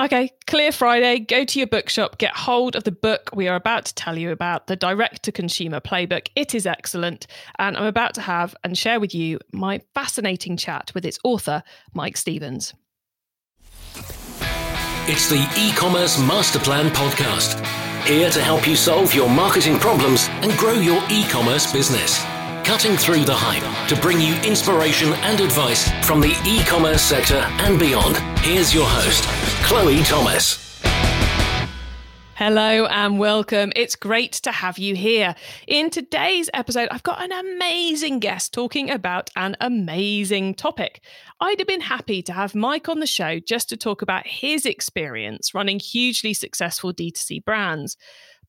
Okay, clear Friday. Go to your bookshop, get hold of the book we are about to tell you about, the direct to consumer playbook. It is excellent. And I'm about to have and share with you my fascinating chat with its author, Mike Stevens. It's the e commerce master plan podcast. Here to help you solve your marketing problems and grow your e commerce business cutting through the hype to bring you inspiration and advice from the e commerce sector and beyond. Here's your host, Chloe Thomas. Hello and welcome. It's great to have you here. In today's episode, I've got an amazing guest talking about an amazing topic. I'd have been happy to have Mike on the show just to talk about his experience running hugely successful D2C brands.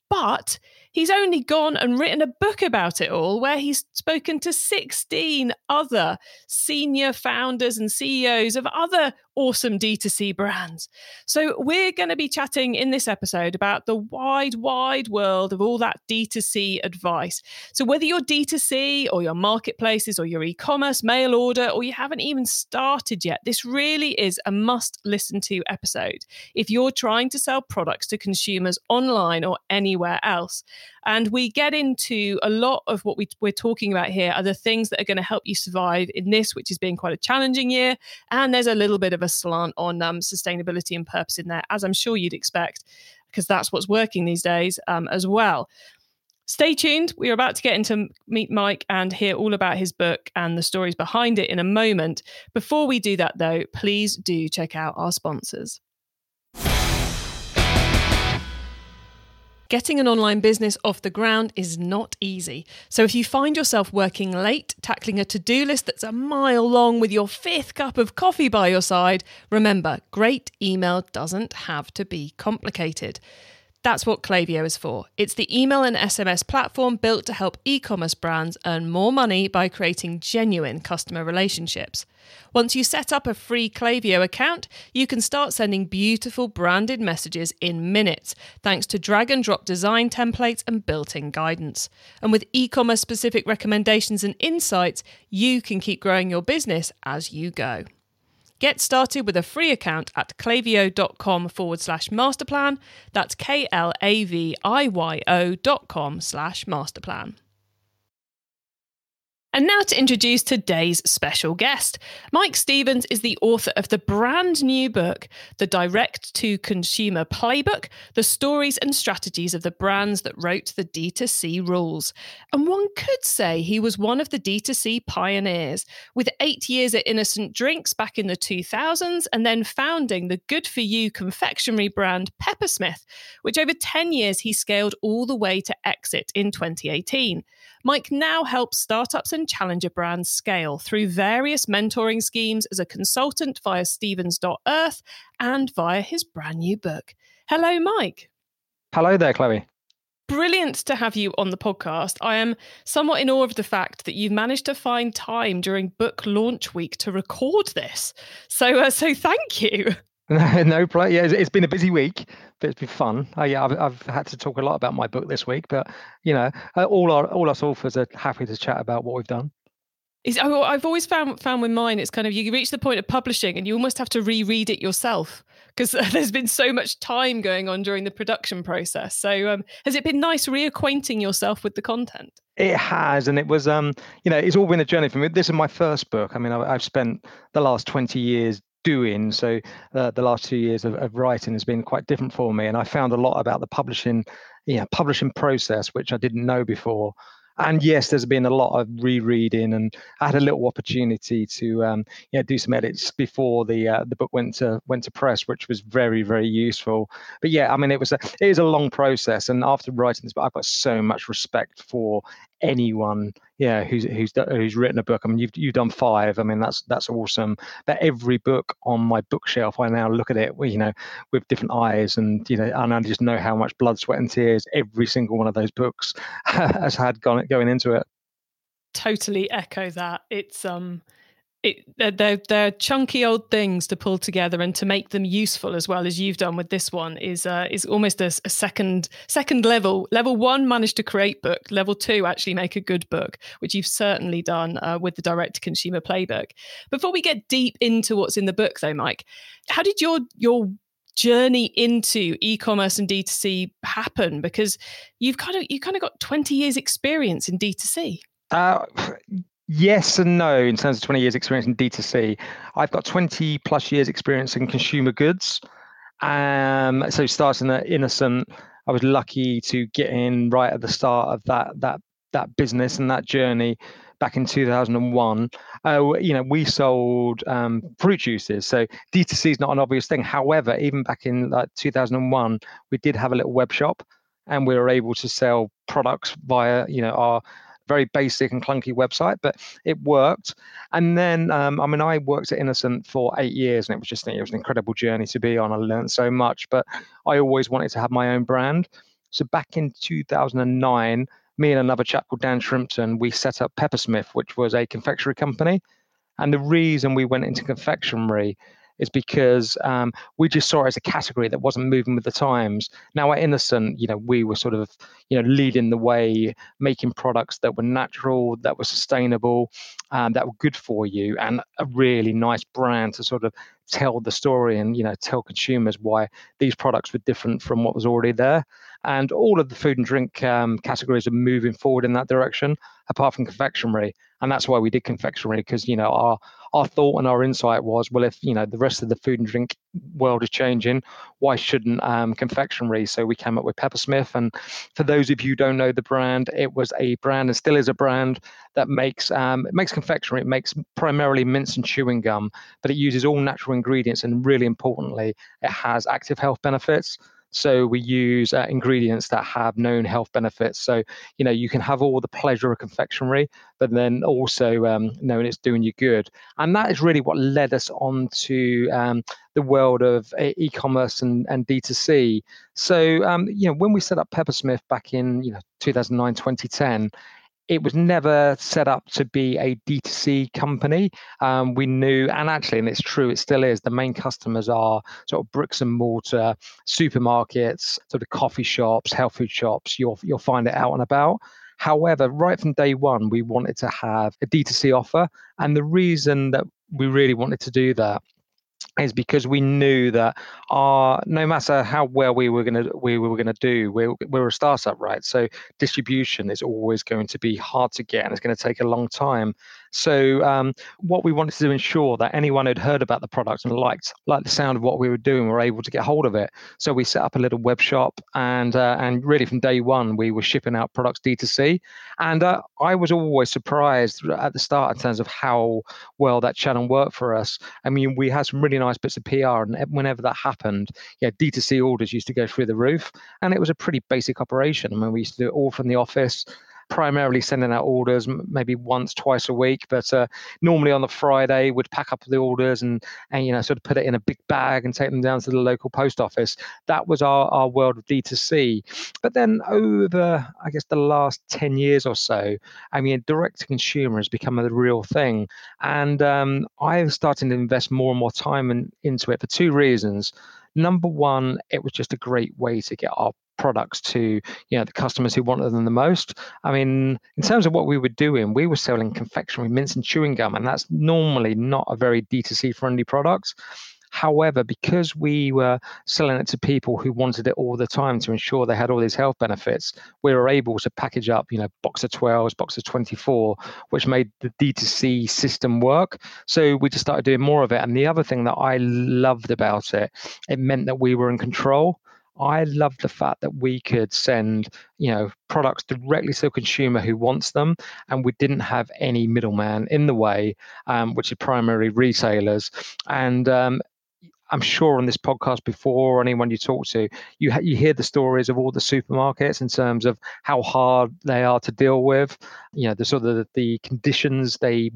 But he's only gone and written a book about it all where he's spoken to 16 other senior founders and CEOs of other awesome D2C brands. So, we're going to be chatting in this episode about the wide, wide world of all that D2C advice. So, whether you're D2C or your marketplaces or your e commerce mail order, or you haven't even started yet, this really is a must listen to episode if you're trying to sell products to consumers online or anywhere else. And we get into a lot of what we, we're talking about here are the things that are going to help you survive in this, which has been quite a challenging year. And there's a little bit of a slant on um, sustainability and purpose in there, as I'm sure you'd expect, because that's what's working these days um, as well. Stay tuned. We're about to get into meet Mike and hear all about his book and the stories behind it in a moment. Before we do that, though, please do check out our sponsors. Getting an online business off the ground is not easy. So if you find yourself working late, tackling a to do list that's a mile long with your fifth cup of coffee by your side, remember great email doesn't have to be complicated. That's what Klaviyo is for. It's the email and SMS platform built to help e commerce brands earn more money by creating genuine customer relationships. Once you set up a free Klaviyo account, you can start sending beautiful branded messages in minutes, thanks to drag and drop design templates and built in guidance. And with e commerce specific recommendations and insights, you can keep growing your business as you go. Get started with a free account at klaviyo.com forward slash masterplan. That's K L A V I Y O dot com slash masterplan. And now to introduce today's special guest. Mike Stevens is the author of the brand new book, The Direct to Consumer Playbook The Stories and Strategies of the Brands That Wrote the D2C Rules. And one could say he was one of the D2C pioneers, with eight years at Innocent Drinks back in the 2000s, and then founding the good for you confectionery brand Peppersmith, which over 10 years he scaled all the way to exit in 2018. Mike now helps startups and challenger brands scale through various mentoring schemes as a consultant via Stevens.earth and via his brand new book. Hello, Mike. Hello there, Chloe. Brilliant to have you on the podcast. I am somewhat in awe of the fact that you've managed to find time during book launch week to record this. So, uh, so thank you. No, no play. Yeah, it's been a busy week, but it's been fun. Uh, yeah, I've, I've had to talk a lot about my book this week, but you know, uh, all our all us authors are happy to chat about what we've done. Is, I've always found found with mine, it's kind of you reach the point of publishing, and you almost have to reread it yourself because there's been so much time going on during the production process. So, um, has it been nice reacquainting yourself with the content? It has, and it was, um, you know, it's all been a journey for me. This is my first book. I mean, I've spent the last 20 years doing. So uh, the last two years of, of, writing has been quite different for me, and I found a lot about the publishing, yeah, publishing process which I didn't know before and yes, there's been a lot of rereading, and I had a little opportunity to um, yeah do some edits before the uh, the book went to went to press, which was very very useful. But yeah, I mean it was a it was a long process, and after writing this book, I've got so much respect for anyone yeah who's who's who's written a book. I mean you've you've done five. I mean that's that's awesome. But every book on my bookshelf i now look at it you know with different eyes and you know and i just know how much blood sweat and tears every single one of those books has had gone going into it. Totally echo that. It's um it, they're, they're chunky old things to pull together and to make them useful as well as you've done with this one is uh, is almost a, a, second second level. Level one managed to create book. Level two actually make a good book, which you've certainly done uh, with the direct to consumer playbook. Before we get deep into what's in the book, though, Mike, how did your your journey into e-commerce and D2C happen? Because you've kind of you kind of got 20 years experience in D2C. Uh, yes and no in terms of 20 years experience in D2C. I've got 20 plus years experience in consumer goods. Um, so starting at Innocent, I was lucky to get in right at the start of that that that business and that journey back in 2001, uh, you know, we sold um, fruit juices. So D2C is not an obvious thing. However, even back in like 2001, we did have a little web shop and we were able to sell products via, you know, our very basic and clunky website, but it worked. And then, um, I mean, I worked at Innocent for eight years, and it was just it was an incredible journey to be on. I learned so much, but I always wanted to have my own brand. So back in 2009, me and another chap called Dan Shrimpton, we set up Peppersmith, which was a confectionery company. And the reason we went into confectionery is because um, we just saw it as a category that wasn't moving with the times. Now at Innocent, you know, we were sort of, you know, leading the way, making products that were natural, that were sustainable, um, that were good for you, and a really nice brand to sort of tell the story and you know tell consumers why these products were different from what was already there. And all of the food and drink um, categories are moving forward in that direction apart from confectionery. And that's why we did confectionery because you know our our thought and our insight was well if you know the rest of the food and drink world is changing why shouldn't um, confectionery? So we came up with peppersmith and for those of you don't know the brand it was a brand and still is a brand that makes um, it makes confectionery. It makes primarily mints and chewing gum but it uses all natural ingredients and really importantly it has active health benefits so we use uh, ingredients that have known health benefits. So you know you can have all the pleasure of confectionery, but then also um, knowing it's doing you good. And that is really what led us on to um, the world of e-commerce and, and D2C. So um, you know when we set up Peppersmith back in you know 2009 2010 it was never set up to be a D2C company. Um, we knew, and actually, and it's true, it still is, the main customers are sort of bricks and mortar, supermarkets, sort of coffee shops, health food shops. You'll, you'll find it out and about. However, right from day one, we wanted to have a D2C offer. And the reason that we really wanted to do that is because we knew that our no matter how well we were going to we were going to do we're, we're a startup right? So distribution is always going to be hard to get and it's going to take a long time so um, what we wanted to ensure that anyone who'd heard about the product and liked liked the sound of what we were doing were able to get hold of it. So we set up a little web shop, and uh, and really from day one we were shipping out products D2C. And uh, I was always surprised at the start in terms of how well that channel worked for us. I mean, we had some really nice bits of PR, and whenever that happened, yeah, D2C orders used to go through the roof, and it was a pretty basic operation. I mean, we used to do it all from the office primarily sending out orders maybe once, twice a week. But uh, normally on the Friday, we'd pack up the orders and, and, you know, sort of put it in a big bag and take them down to the local post office. That was our, our world of D2C. But then over, I guess, the last 10 years or so, I mean, direct to consumer has become a real thing. And um, I've started to invest more and more time in, into it for two reasons. Number one, it was just a great way to get our products to you know the customers who wanted them the most. I mean, in terms of what we were doing, we were selling confectionery mints and chewing gum, and that's normally not a very D2C friendly product. However, because we were selling it to people who wanted it all the time to ensure they had all these health benefits, we were able to package up, you know, box of 12s, box of 24, which made the D2C system work. So we just started doing more of it. And the other thing that I loved about it, it meant that we were in control. I love the fact that we could send, you know, products directly to a consumer who wants them, and we didn't have any middleman in the way, um, which are primary retailers. And um, I'm sure on this podcast before, or anyone you talk to, you ha- you hear the stories of all the supermarkets in terms of how hard they are to deal with. You know, the sort of the, the conditions they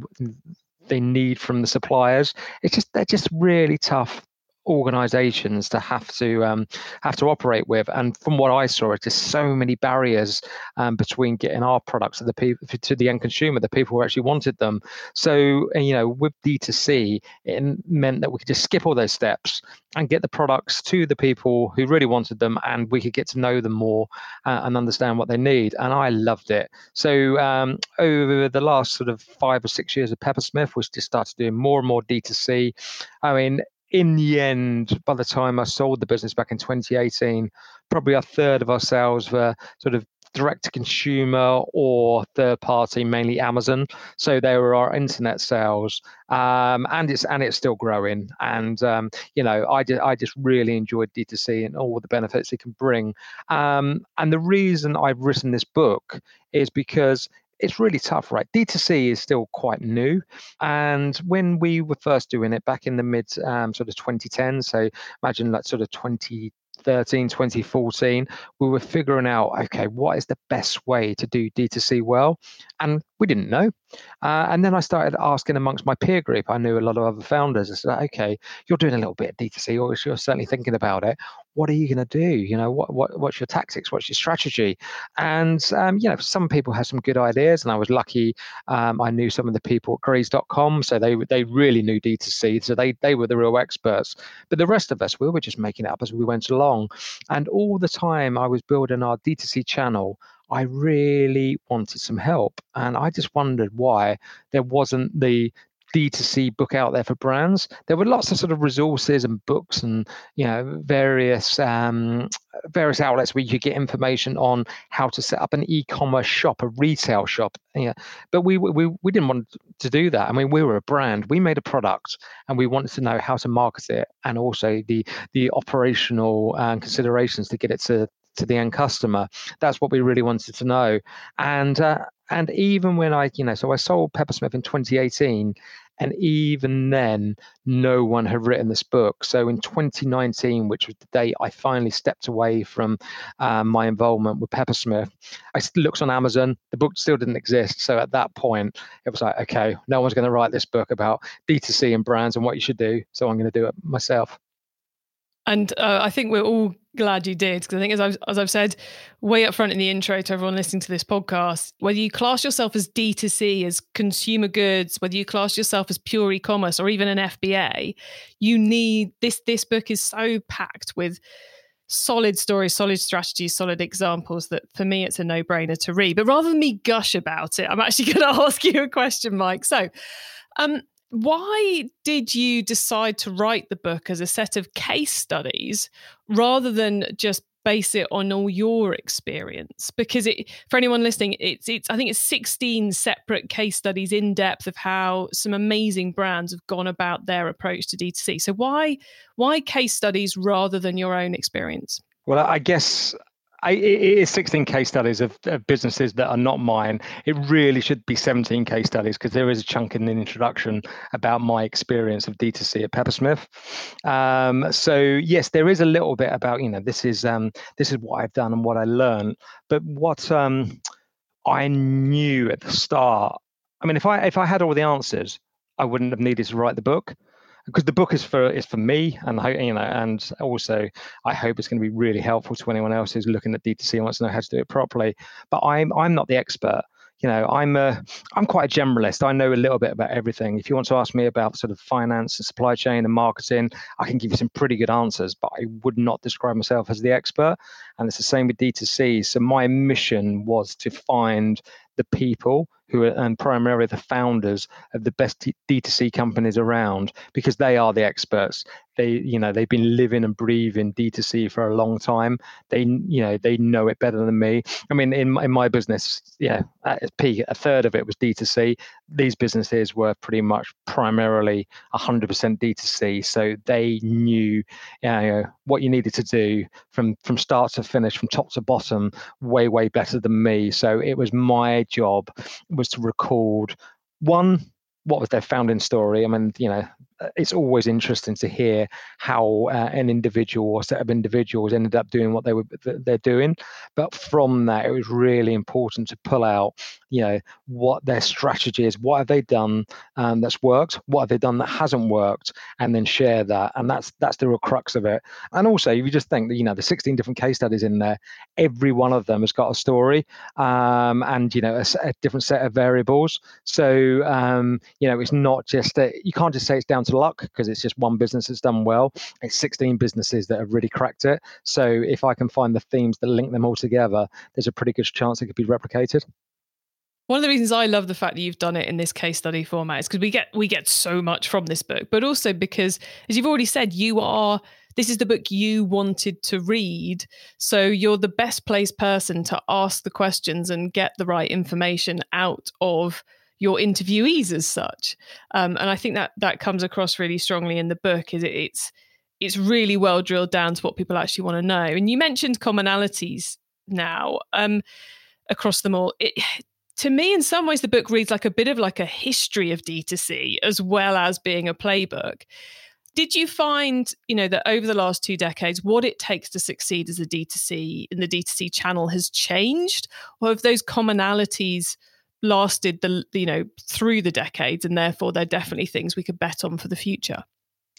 they need from the suppliers. It's just they're just really tough organizations to have to um, have to operate with. And from what i saw it's so many barriers um, between getting our products to the people to the end consumer the people who actually wanted them. So you know with d2c it meant that we could just skip all those steps and get the products to the people who really wanted them and we could get to know them more uh, and understand what they need. And i loved it. So um, over the last sort of five or six years of peppersmith we just started doing more and more d2c i mean in the end, by the time I sold the business back in 2018, probably a third of our sales were sort of direct to consumer or third party, mainly Amazon. So they were our internet sales, um, and it's and it's still growing. And um, you know, I just I just really enjoyed D2C and all the benefits it can bring. Um, and the reason I've written this book is because it's really tough, right? D2C is still quite new. And when we were first doing it back in the mid um, sort of 2010, so imagine like sort of 20 2013, 2014, we were figuring out, okay, what is the best way to do D2C well? And we didn't know. Uh, and then I started asking amongst my peer group. I knew a lot of other founders. I said, okay, you're doing a little bit of D2C, or you're certainly thinking about it. What are you going to do? You know, what, what what's your tactics? What's your strategy? And um, you know, some people have some good ideas, and I was lucky. Um, I knew some of the people at Graze.com, so they they really knew D2C, so they they were the real experts. But the rest of us, we were just making it up as we went along. And all the time, I was building our D2C channel. I really wanted some help. And I just wondered why there wasn't the D2C book out there for brands. There were lots of sort of resources and books and you know various um, various outlets where you could get information on how to set up an e-commerce shop, a retail shop. Yeah, but we we we didn't want to do that. I mean, we were a brand. We made a product, and we wanted to know how to market it, and also the the operational um, considerations to get it to to the end customer. That's what we really wanted to know. And uh, and even when I, you know, so I sold Peppersmith in 2018, and even then, no one had written this book. So in 2019, which was the day I finally stepped away from um, my involvement with Peppersmith, I looked on Amazon. The book still didn't exist. So at that point, it was like, okay, no one's going to write this book about D2C and brands and what you should do. So I'm going to do it myself. And uh, I think we're all glad you did because I think, as I've, as I've said way up front in the intro to everyone listening to this podcast, whether you class yourself as D2C, as consumer goods, whether you class yourself as pure e-commerce or even an FBA, you need this. This book is so packed with solid stories, solid strategies, solid examples that for me it's a no-brainer to read. But rather than me gush about it, I'm actually going to ask you a question, Mike. So, um, why did you decide to write the book as a set of case studies rather than just base it on all your experience? Because it for anyone listening it's it's i think it's 16 separate case studies in depth of how some amazing brands have gone about their approach to d2c so why why case studies rather than your own experience? Well i guess It is 16 case studies of, of, businesses that are not mine. It really should be 17 case studies because there is a chunk in the introduction about my experience of D2C at Peppersmith. Um, so yes, there is a little bit about you know this is um, this is what I've done and what I learned, but what um, I knew at the start. I mean, if I if I had all the answers, I wouldn't have needed to write the book because the book is for is for me and you know and also I hope it's going to be really helpful to anyone else who's looking at D2C and wants to know how to do it properly. But I'm I'm not the expert. You know, I'm a I'm quite a generalist. I know a little bit about everything. If you want to ask me about sort of finance and supply chain and marketing, I can give you some pretty good answers, but I would not describe myself as the expert. And it's the same with D2C. So my mission was to find the people who are and primarily the founders of the best D2C companies around because they are the experts. They, you know, they've been living and breathing D2C for a long time. They, you know, they know it better than me. I mean, in in my business, yeah, at its peak, a third of it was D2C. These businesses were pretty much primarily 100% D2C, so they knew, you know, what you needed to do from from start to finish, from top to bottom, way way better than me. So it was my job was to record one what was their founding story. I mean, you know, it's always interesting to hear how uh, an individual or set of individuals ended up doing what they were they're doing. But from that it was really important to pull out you know what their strategy is. What have they done um, that's worked? What have they done that hasn't worked? And then share that. And that's that's the real crux of it. And also if you just think that you know the 16 different case studies in there every one of them has got a story um, and you know a, a, different set of variables. So um, you know it's not just that you can't just say it's down to luck because it's just one business that's done well. It's 16 businesses that have really cracked it. So if I can find the themes that link them all together, there's a pretty good chance it could be replicated. One of the reasons I love the fact that you've done it in this case study format is because we get we get so much from this book, but also because, as you've already said, you are this is the book you wanted to read. So you're the best placed person to ask the questions and get the right information out of your interviewees as such. Um, and I think that that comes across really strongly in the book. Is it, it's it's really well drilled down to what people actually want to know. And you mentioned commonalities now um, across them all. It, to me, in some ways, the book reads like a bit of like a history of D2C as well as being a playbook. Did you find, you know, that over the last two decades, what it takes to succeed as a D2C in the D2C channel has changed? Or have those commonalities lasted the, you know, through the decades and therefore they're definitely things we could bet on for the future?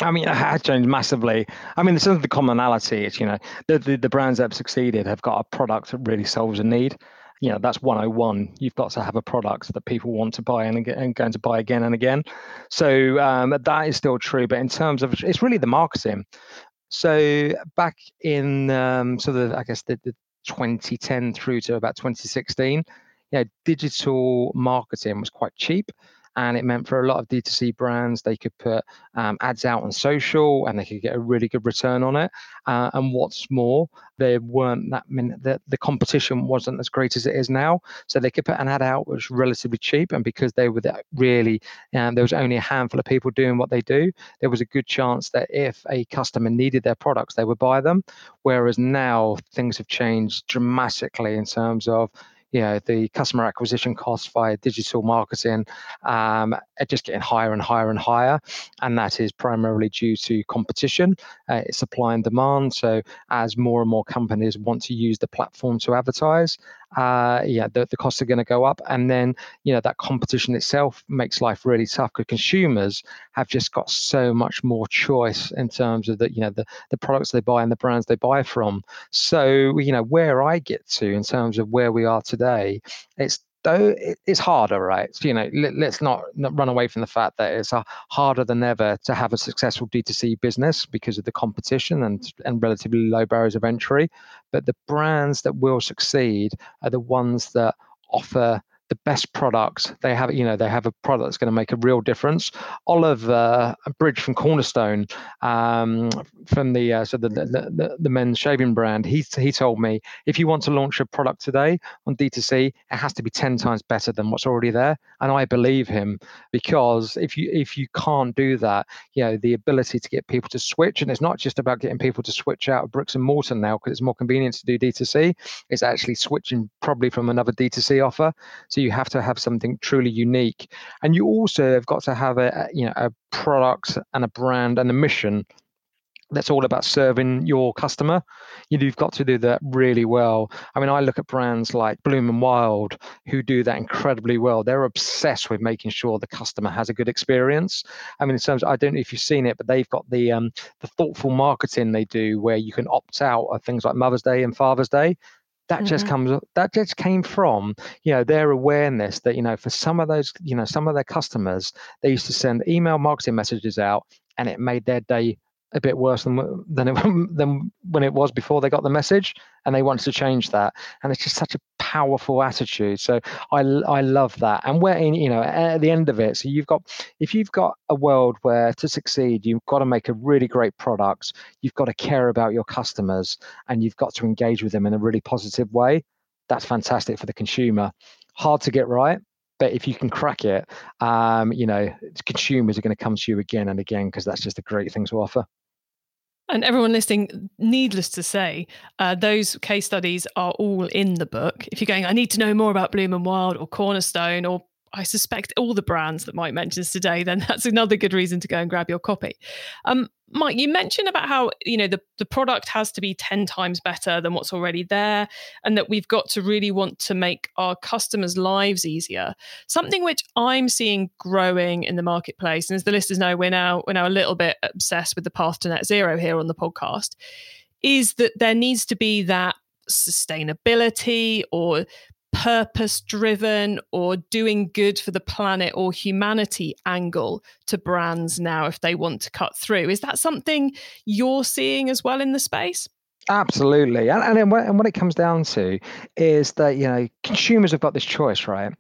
I mean, it has changed massively. I mean, some of the commonality is, you know, the, the, the brands that have succeeded have got a product that really solves a need you know that's 101 you've got to have a product that people want to buy and, and going to buy again and again so um, that is still true but in terms of it's really the marketing so back in um, sort of i guess the, the 2010 through to about 2016 you know digital marketing was quite cheap and it meant for a lot of D2C brands they could put um, ads out on social and they could get a really good return on it. Uh, and what's more, there weren't that many, the, the competition wasn't as great as it is now, so they could put an ad out which was relatively cheap, and because they were really um, there was only a handful of people doing what they do, there was a good chance that if a customer needed their products, they would buy them. Whereas now things have changed dramatically in terms of you know the customer acquisition costs via digital marketing um, are just getting higher and higher and higher, and that is primarily due to competition, uh, supply and demand. So as more and more companies want to use the platform to advertise, uh, yeah, the, the costs are going to go up. And then, you know, that competition itself makes life really tough because consumers have just got so much more choice in terms of the, you know, the, the products they buy and the brands they buy from. So, you know, where I get to in terms of where we are today, it's though it's harder, right? You know, let, us not, not run away from the fact that it's uh, harder than ever to have a successful D2C business because of the competition and, and relatively low barriers of entry. But the brands that will succeed are the ones that offer the best products. They have, you know, they have a product that's going to make a real difference. Oliver uh, Bridge from Cornerstone, um, from the uh, so the, the, the men's shaving brand, he he told me if you want to launch a product today on D2C, it has to be ten times better than what's already there. And I believe him because if you if you can't do that, you know, the ability to get people to switch, and it's not just about getting people to switch out of bricks and mortar now because it's more convenient to do D2C. It's actually switching probably from another D2C offer. You have to have something truly unique, and you also have got to have a you know a product and a brand and a mission that's all about serving your customer. You've got to do that really well. I mean, I look at brands like Bloom and Wild who do that incredibly well. They're obsessed with making sure the customer has a good experience. I mean, in terms, of, I don't know if you've seen it, but they've got the um, the thoughtful marketing they do where you can opt out of things like Mother's Day and Father's Day that mm-hmm. just comes that just came from you know their awareness that you know for some of those you know some of their customers they used to send email marketing messages out and it made their day a bit worse than than it, than when it was before they got the message, and they wanted to change that. And it's just such a powerful attitude. So I I love that. And we're in you know at the end of it, so you've got if you've got a world where to succeed, you've got to make a really great product. You've got to care about your customers, and you've got to engage with them in a really positive way. That's fantastic for the consumer. Hard to get right, but if you can crack it, um, you know, consumers are going to come to you again and again because that's just a great thing to offer. And everyone listening, needless to say, uh, those case studies are all in the book. If you're going, I need to know more about Bloom and Wild or Cornerstone or I suspect all the brands that Mike mentions today, then that's another good reason to go and grab your copy. Um, Mike, you mentioned about how you know the, the product has to be 10 times better than what's already there, and that we've got to really want to make our customers' lives easier. Something which I'm seeing growing in the marketplace, and as the listeners know, we're now we're now a little bit obsessed with the path to net zero here on the podcast, is that there needs to be that sustainability or purpose driven or doing good for the planet or humanity angle to brands now if they want to cut through. Is that something you're seeing as well in the space? Absolutely, and and, when, and what it comes down to is that you know consumers have got this choice, right?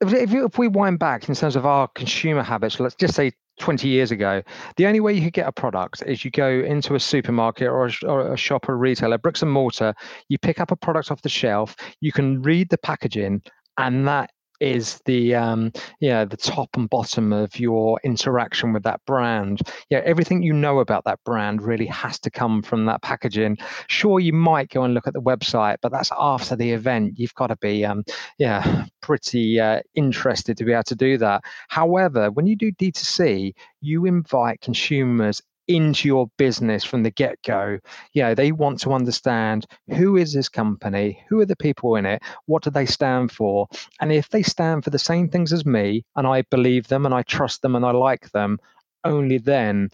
If, if, if we wind back in terms of our consumer habits, let's just say 20 years ago, the only way you could get a product is you go into a supermarket or a, or a, shop or a retailer, bricks and mortar, you pick up a product off the shelf, you can read the packaging, and that is the um, yeah the top and bottom of your interaction with that brand. Yeah, everything you know about that brand really has to come from that packaging. Sure, you might go and look at the website, but that's after the event. You've got to be um, yeah pretty uh, interested to be able to do that. However, when you do D2C, you invite consumers into your business from the get go. You know, they want to understand who is this company, who are the people in it, what do they stand for, and if they stand for the same things as me, and I believe them, and I trust them, and I like them, only then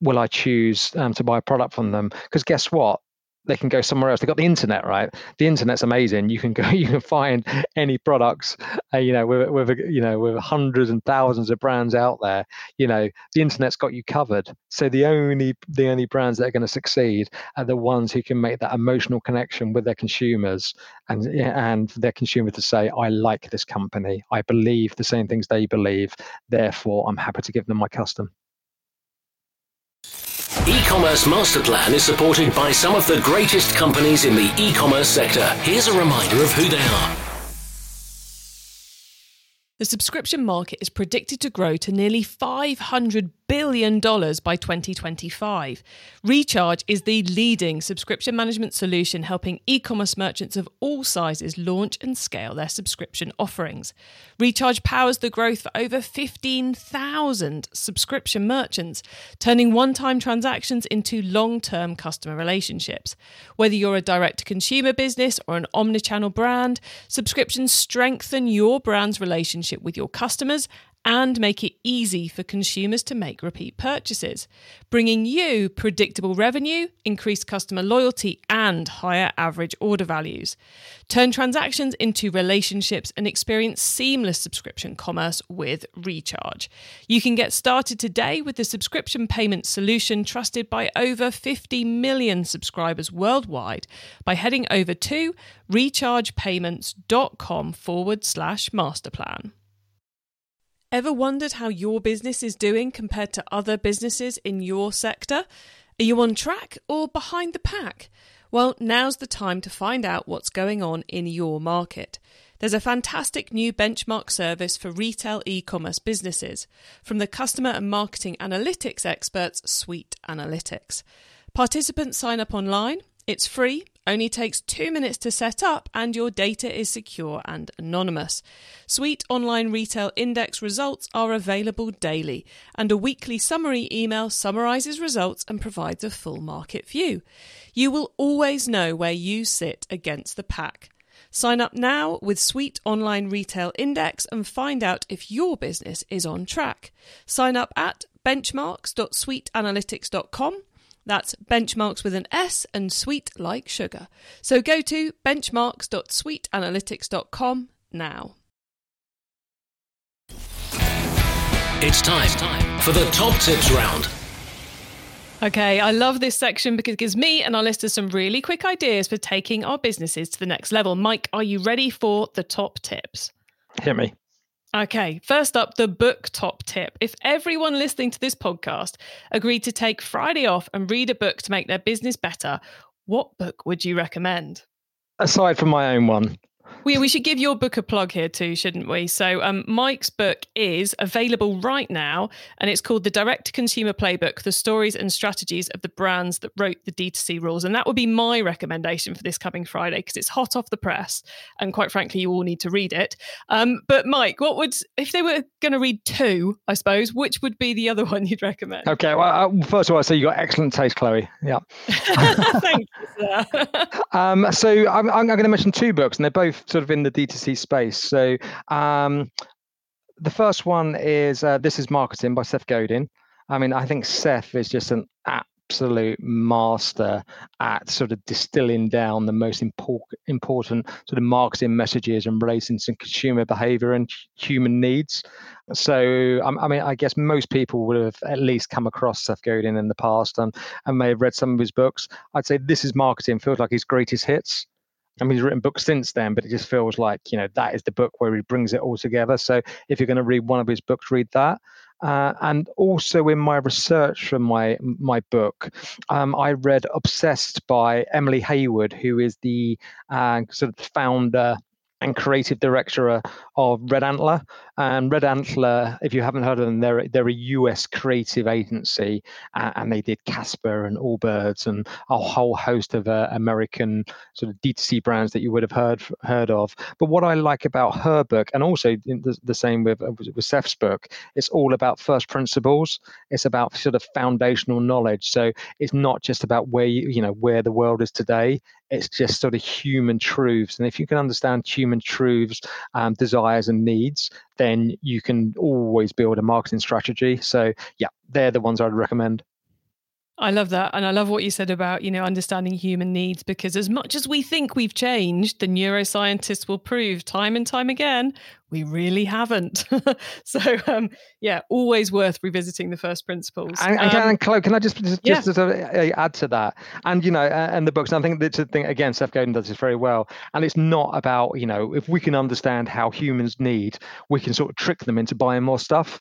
will I choose um, to buy a product from them. Because guess what? They can go somewhere else. They've got the internet, right? The internet's amazing. You can go, you can find any products, uh, you know, with, with you know, with hundreds and thousands of brands out there. You know, the internet's got you covered. So the only the only brands that are going to succeed are the ones who can make that emotional connection with their consumers and and their consumer to say, I like this company. I believe the same things they believe. Therefore, I'm happy to give them my custom. E-commerce Master Plan is supported by some of the greatest companies in the e-commerce sector. Here's a reminder of who they are. The subscription market is predicted to grow to nearly 500 billion dollars by 2025. Recharge is the leading subscription management solution helping e-commerce merchants of all sizes launch and scale their subscription offerings. Recharge powers the growth for over 15,000 subscription merchants, turning one-time transactions into long-term customer relationships. Whether you're a direct-to-consumer business or an omnichannel brand, subscriptions strengthen your brand's relationship with your customers and make it easy for consumers to make repeat purchases, bringing you predictable revenue, increased customer loyalty, and higher average order values. Turn transactions into relationships and experience seamless subscription commerce with Recharge. You can get started today with the subscription payment solution trusted by over 50 million subscribers worldwide by heading over to rechargepayments.com forward slash masterplan. Ever wondered how your business is doing compared to other businesses in your sector? Are you on track or behind the pack? Well, now's the time to find out what's going on in your market. There's a fantastic new benchmark service for retail e commerce businesses from the customer and marketing analytics experts Sweet Analytics. Participants sign up online, it's free only takes two minutes to set up, and your data is secure and anonymous. Sweet Online Retail Index results are available daily, and a weekly summary email summarizes results and provides a full market view. You will always know where you sit against the pack. Sign up now with Sweet Online Retail Index and find out if your business is on track. Sign up at benchmarks.sweetanalytics.com that's benchmarks with an S and sweet like sugar. So go to benchmarks.sweetanalytics.com now. It's time for the top tips round. Okay, I love this section because it gives me and our listeners some really quick ideas for taking our businesses to the next level. Mike, are you ready for the top tips? Hit me. Okay, first up, the book top tip. If everyone listening to this podcast agreed to take Friday off and read a book to make their business better, what book would you recommend? Aside from my own one, we, we should give your book a plug here too, shouldn't we? So, um, Mike's book is available right now, and it's called The Direct to Consumer Playbook The Stories and Strategies of the Brands That Wrote the D2C Rules. And that would be my recommendation for this coming Friday because it's hot off the press. And quite frankly, you all need to read it. Um, but, Mike, what would, if they were going to read two, I suppose, which would be the other one you'd recommend? Okay. Well, uh, first of all, I say you got excellent taste, Chloe. Yeah. Thank you, sir. um, so, I'm, I'm going to mention two books, and they're both sort of in the D2C space. So um, the first one is uh, This is Marketing by Seth Godin. I mean, I think Seth is just an absolute master at sort of distilling down the most important important sort of marketing messages and relating to consumer behavior and human needs. So, I mean, I guess most people would have at least come across Seth Godin in the past and, and may have read some of his books. I'd say this is marketing feels like his greatest hits. I mean, he's written books since then, but it just feels like, you know, that is the book where he brings it all together. So if you're going to read one of his books, read that. Uh, and also in my research for my my book, um, I read Obsessed by Emily Heyward, who is the uh, sort of founder and creative director uh, of Red Antler. And Red Antler, if you haven't heard of them, they're they're a US creative agency, uh, and they did Casper and Allbirds and a whole host of uh, American sort of D2C brands that you would have heard heard of. But what I like about her book, and also the, the same with with Seth's book, it's all about first principles. It's about sort of foundational knowledge. So it's not just about where you you know where the world is today. It's just sort of human truths. And if you can understand human truths, um, desires, and needs, then you can always build a marketing strategy. So, yeah, they're the ones I'd recommend. I love that. And I love what you said about, you know, understanding human needs because as much as we think we've changed, the neuroscientists will prove time and time again, we really haven't. so, um, yeah, always worth revisiting the first principles. And, and, um, Chloe, can I just, just, yeah. just add to that? And, you know, and the books, I think that's the thing, again, Seth Godin does this very well. And it's not about, you know, if we can understand how humans need, we can sort of trick them into buying more stuff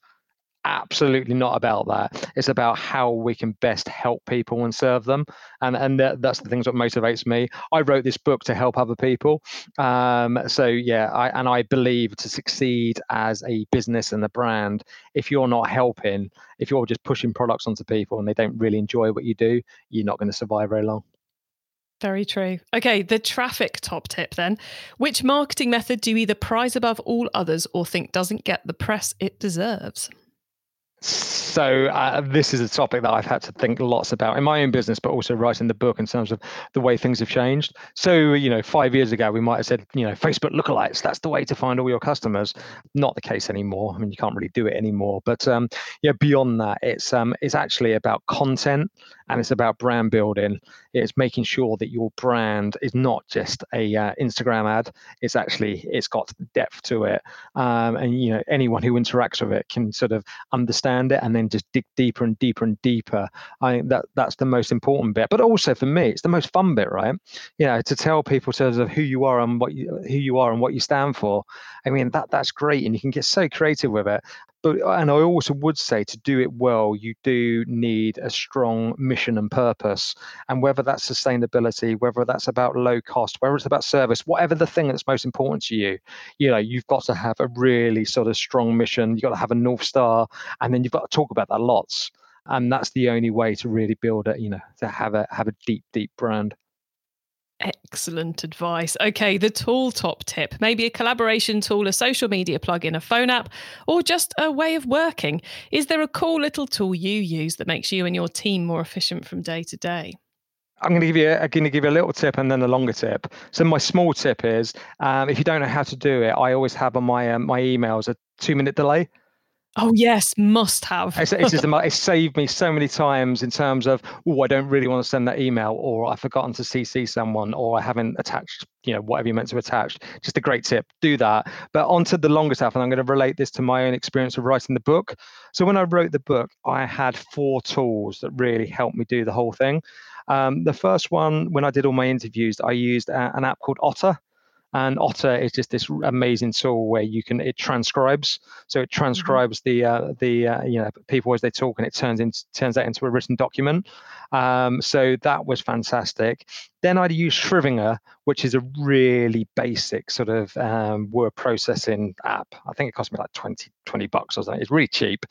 absolutely not about that. It's about how we can best help people and serve them, and and that's the things that motivates me. I wrote this book to help other people, um, so yeah, I, and I believe to succeed as a business and a brand, if you're not helping, if you're just pushing products onto people and they don't really enjoy what you do, you're not going to survive very long. Very true. Okay, the traffic top tip then. Which marketing method do you either prize above all others or think doesn't get the press it deserves? So uh, this is a topic that I've had to think lots about in my own business, but also writing the book in terms of the way things have changed. So you know, five years ago we might have said, you know, Facebook lookalikes. That's the way to find all your customers. Not the case anymore. I mean, you can't really do it anymore. But um, yeah, beyond that, it's um, it's actually about content and it's about brand building. It's making sure that your brand is not just a uh, Instagram ad. It's actually it's got depth to it, um, and you know anyone who interacts with it can sort of understand it and then just dig deeper and deeper and deeper. I think that that's the most important bit. But also for me, it's the most fun bit, right? You know, to tell people in terms of who you are and what you who you are and what you stand for. I mean that that's great, and you can get so creative with it but uh, and I also would say to do it well, you do need a strong mission and purpose. And whether that's sustainability, whether that's about low cost, whether it's about service, whatever the thing that's most important to you, you know, you've got to have a really sort of strong mission. You've got to have a north star, and then you've got to talk about that lots. And that's the only way to really build it, you know, to have a have a deep, deep brand. Excellent advice. Okay, the tool top tip maybe a collaboration tool, a social media plugin, a phone app, or just a way of working. Is there a cool little tool you use that makes you and your team more efficient from day to day? I'm going to give you I'm going to give you a little tip and then a longer tip. So my small tip is um, if you don't know how to do it, I always have on my um, my emails a two minute delay. Oh yes, must have. it's, it's just it's saved me so many times in terms of oh I don't really want to send that email or I've forgotten to CC someone or I haven't attached you know whatever you meant to attach. Just a great tip. Do that. But onto the longer stuff, and I'm going to relate this to my own experience of writing the book. So when I wrote the book, I had four tools that really helped me do the whole thing. Um, the first one, when I did all my interviews, I used a, an app called Otter. And Otter is just this amazing tool where you can it transcribes. So it mm-hmm. transcribes the uh, the uh, you know people as they talk, and it turns into turns that into a written document. Um, so that was fantastic. Then I'd use Scrivener, which is a really basic sort of um, word processing app. I think it cost me like 20, 20 bucks or something. It's really cheap,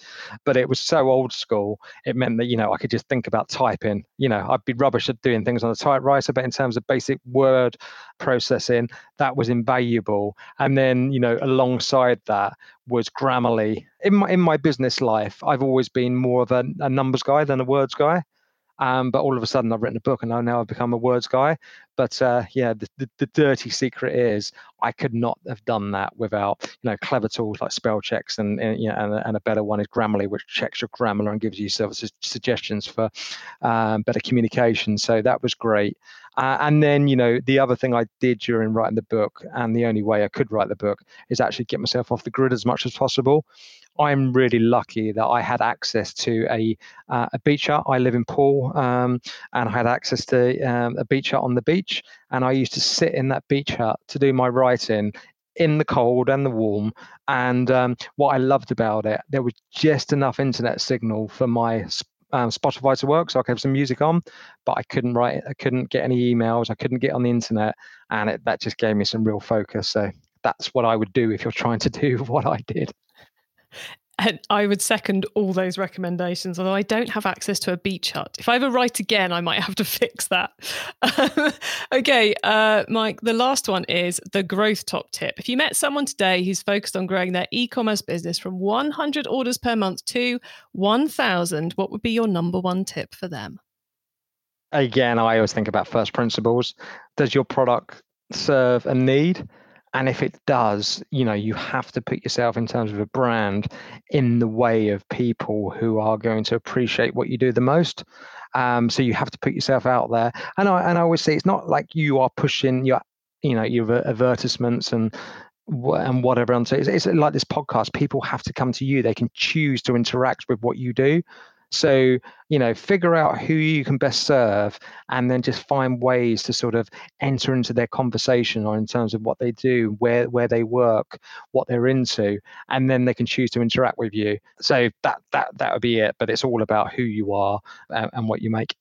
but it was so old school. It meant that, you know, I could just think about typing. You know, I'd be rubbish at doing things on a typewriter, but in terms of basic word processing, that was invaluable. And then, you know, alongside that was Grammarly. In my, in my business life, I've always been more of a, a numbers guy than a words guy. Um, but all of a sudden, I've written a book, and now I've become a words guy. But uh, yeah, the, the, the, dirty secret is I could not have done that without you know clever tools like spell checks, and, and you know, and, and, a better one is Grammarly, which checks your grammar and gives you suggestions for um, better communication. So that was great. Uh, and then you know the other thing I did during writing the book, and the only way I could write the book is actually get myself off the grid as much as possible. I'm really lucky that I had access to a uh, a beach hut. I live in Poole, um, and I had access to um, a beach hut on the beach, and I used to sit in that beach hut to do my writing in the cold and the warm. And um, what I loved about it, there was just enough internet signal for my um, Spotify to work, so I could have some music on, but I couldn't write, I couldn't get any emails, I couldn't get on the internet, and it, that just gave me some real focus. So that's what I would do if you're trying to do what I did. And I would second all those recommendations, although I don't have access to a beach hut. If I ever write again, I might have to fix that. okay, uh, Mike, the last one is the growth top tip. If you met someone today who's focused on growing their e commerce business from 100 orders per month to 1,000, what would be your number one tip for them? Again, I always think about first principles. Does your product serve a need? And if it does you know you have to put yourself in terms of a brand in the way of people who are going to appreciate what you do the most um, so you have to put yourself out there and I, and I always say it's not like you are pushing your you know your advertisements and and whatever else. It's, it's like this podcast. People have to come to you. They can choose to interact with what you do. So, you know, figure out who you can best serve and then just find ways to sort of enter into their conversation or in terms of what they do, where where they work, what they're into, and then they can choose to interact with you. So that that that would be it. But it's all about who you are and, and what you make.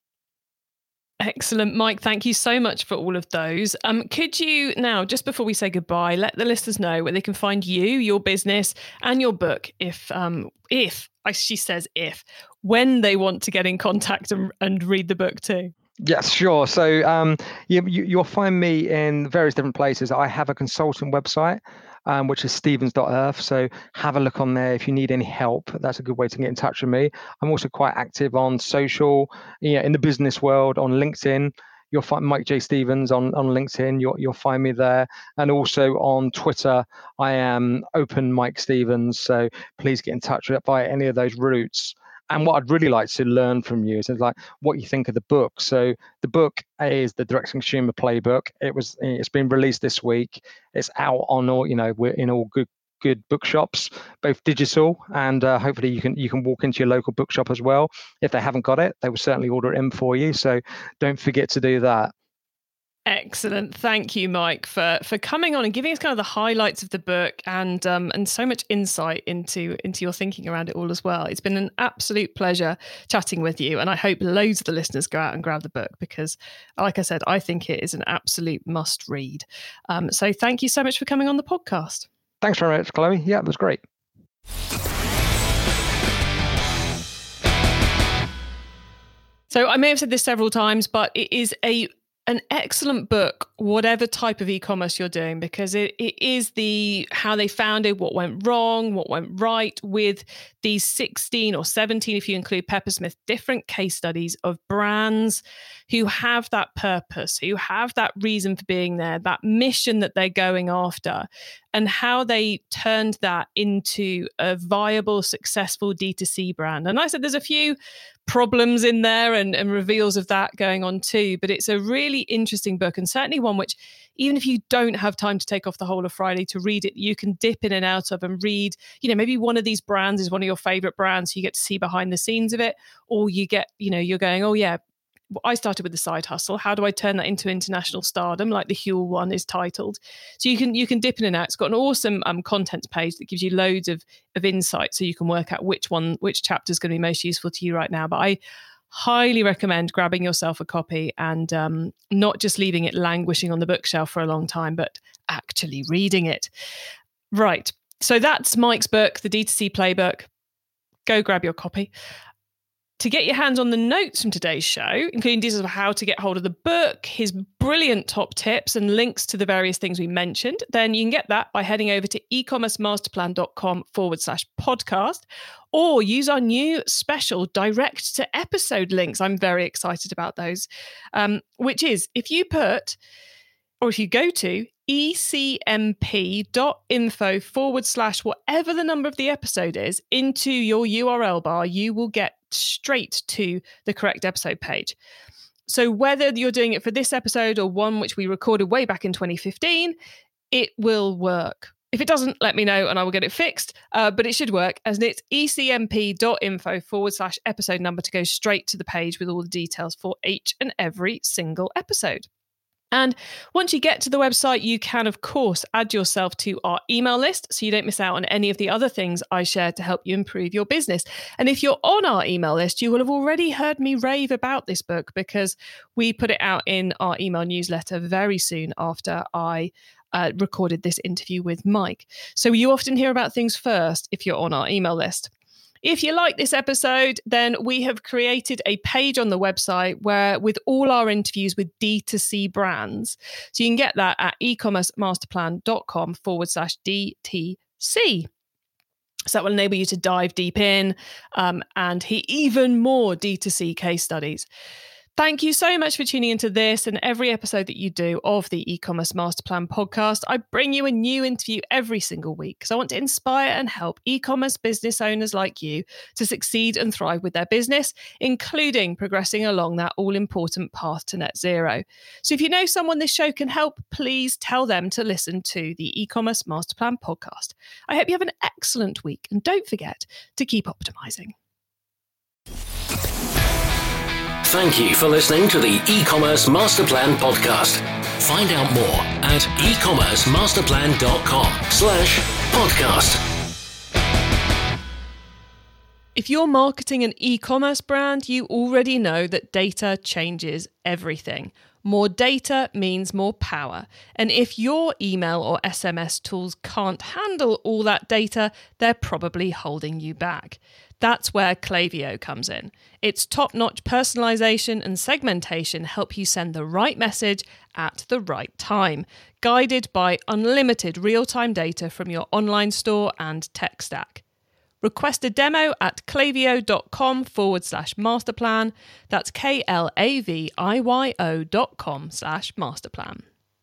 Excellent, Mike. Thank you so much for all of those. Um, could you now, just before we say goodbye, let the listeners know where they can find you, your business, and your book, if um, if she says if when they want to get in contact and, and read the book too. Yes, sure. So um, you, you, will find me in various different places. I have a consultant website, um, which is stevens.earth. So have a look on there if you need any help. That's a good way to get in touch with me. I'm also quite active on social, you know, in the business world, on LinkedIn. You'll find Mike J. Stevens on, on LinkedIn. You'll, you'll find me there. And also on Twitter, I am open Mike Stevens. So please get in touch by any of those routes. And what I'd really like to learn from you is like what you think of the book. So the book is the direct consumer playbook. It was it's been released this week. It's out on all you know we're in all good good bookshops, both digital and uh, hopefully you can you can walk into your local bookshop as well. If they haven't got it, they will certainly order it in for you. So don't forget to do that. Excellent. Thank you, Mike, for for coming on and giving us kind of the highlights of the book and um, and so much insight into into your thinking around it all as well. It's been an absolute pleasure chatting with you, and I hope loads of the listeners go out and grab the book because, like I said, I think it is an absolute must read. Um, so, thank you so much for coming on the podcast. Thanks very much, Chloe. Yeah, it was great. So I may have said this several times, but it is a an excellent book whatever type of e-commerce you're doing because it, it is the how they founded what went wrong what went right with these 16 or 17 if you include peppersmith different case studies of brands who have that purpose who have that reason for being there that mission that they're going after and how they turned that into a viable successful d2c brand and i said there's a few problems in there and, and reveals of that going on too but it's a really interesting book and certainly one which, even if you don't have time to take off the whole of Friday to read it, you can dip in and out of and read. You know, maybe one of these brands is one of your favorite brands, so you get to see behind the scenes of it, or you get, you know, you're going, oh yeah, I started with the side hustle. How do I turn that into international stardom, like the Huel one is titled? So you can you can dip in and out. It's got an awesome um, contents page that gives you loads of of insight, so you can work out which one which chapter is going to be most useful to you right now. But I highly recommend grabbing yourself a copy and um, not just leaving it languishing on the bookshelf for a long time, but actually reading it. Right. So that's Mike's book, The D2C Playbook. Go grab your copy. To get your hands on the notes from today's show, including details of how to get hold of the book, his brilliant top tips, and links to the various things we mentioned, then you can get that by heading over to ecommercemasterplan.com forward slash podcast or use our new special direct to episode links. I'm very excited about those, um, which is if you put or if you go to ecmp.info forward slash whatever the number of the episode is into your URL bar, you will get straight to the correct episode page. So, whether you're doing it for this episode or one which we recorded way back in 2015, it will work. If it doesn't, let me know and I will get it fixed. Uh, but it should work as it's ecmp.info forward slash episode number to go straight to the page with all the details for each and every single episode. And once you get to the website, you can, of course, add yourself to our email list so you don't miss out on any of the other things I share to help you improve your business. And if you're on our email list, you will have already heard me rave about this book because we put it out in our email newsletter very soon after I uh, recorded this interview with Mike. So you often hear about things first if you're on our email list. If you like this episode, then we have created a page on the website where with all our interviews with D2C brands. So you can get that at ecommercemasterplan.com forward slash DTC. So that will enable you to dive deep in um, and hear even more D2C case studies. Thank you so much for tuning into this and every episode that you do of the e-commerce master plan podcast. I bring you a new interview every single week because I want to inspire and help e-commerce business owners like you to succeed and thrive with their business, including progressing along that all-important path to net zero. So if you know someone this show can help, please tell them to listen to the e-commerce master plan podcast. I hope you have an excellent week and don't forget to keep optimizing. Thank you for listening to the e-commerce master plan podcast. Find out more at ecommercemasterplan.com slash podcast. If you're marketing an e commerce brand, you already know that data changes everything. More data means more power. And if your email or SMS tools can't handle all that data, they're probably holding you back. That's where Klaviyo comes in. Its top notch personalization and segmentation help you send the right message at the right time, guided by unlimited real time data from your online store and tech stack. Request a demo at klaviyo.com forward slash masterplan. That's K L A V I Y O dot com slash masterplan.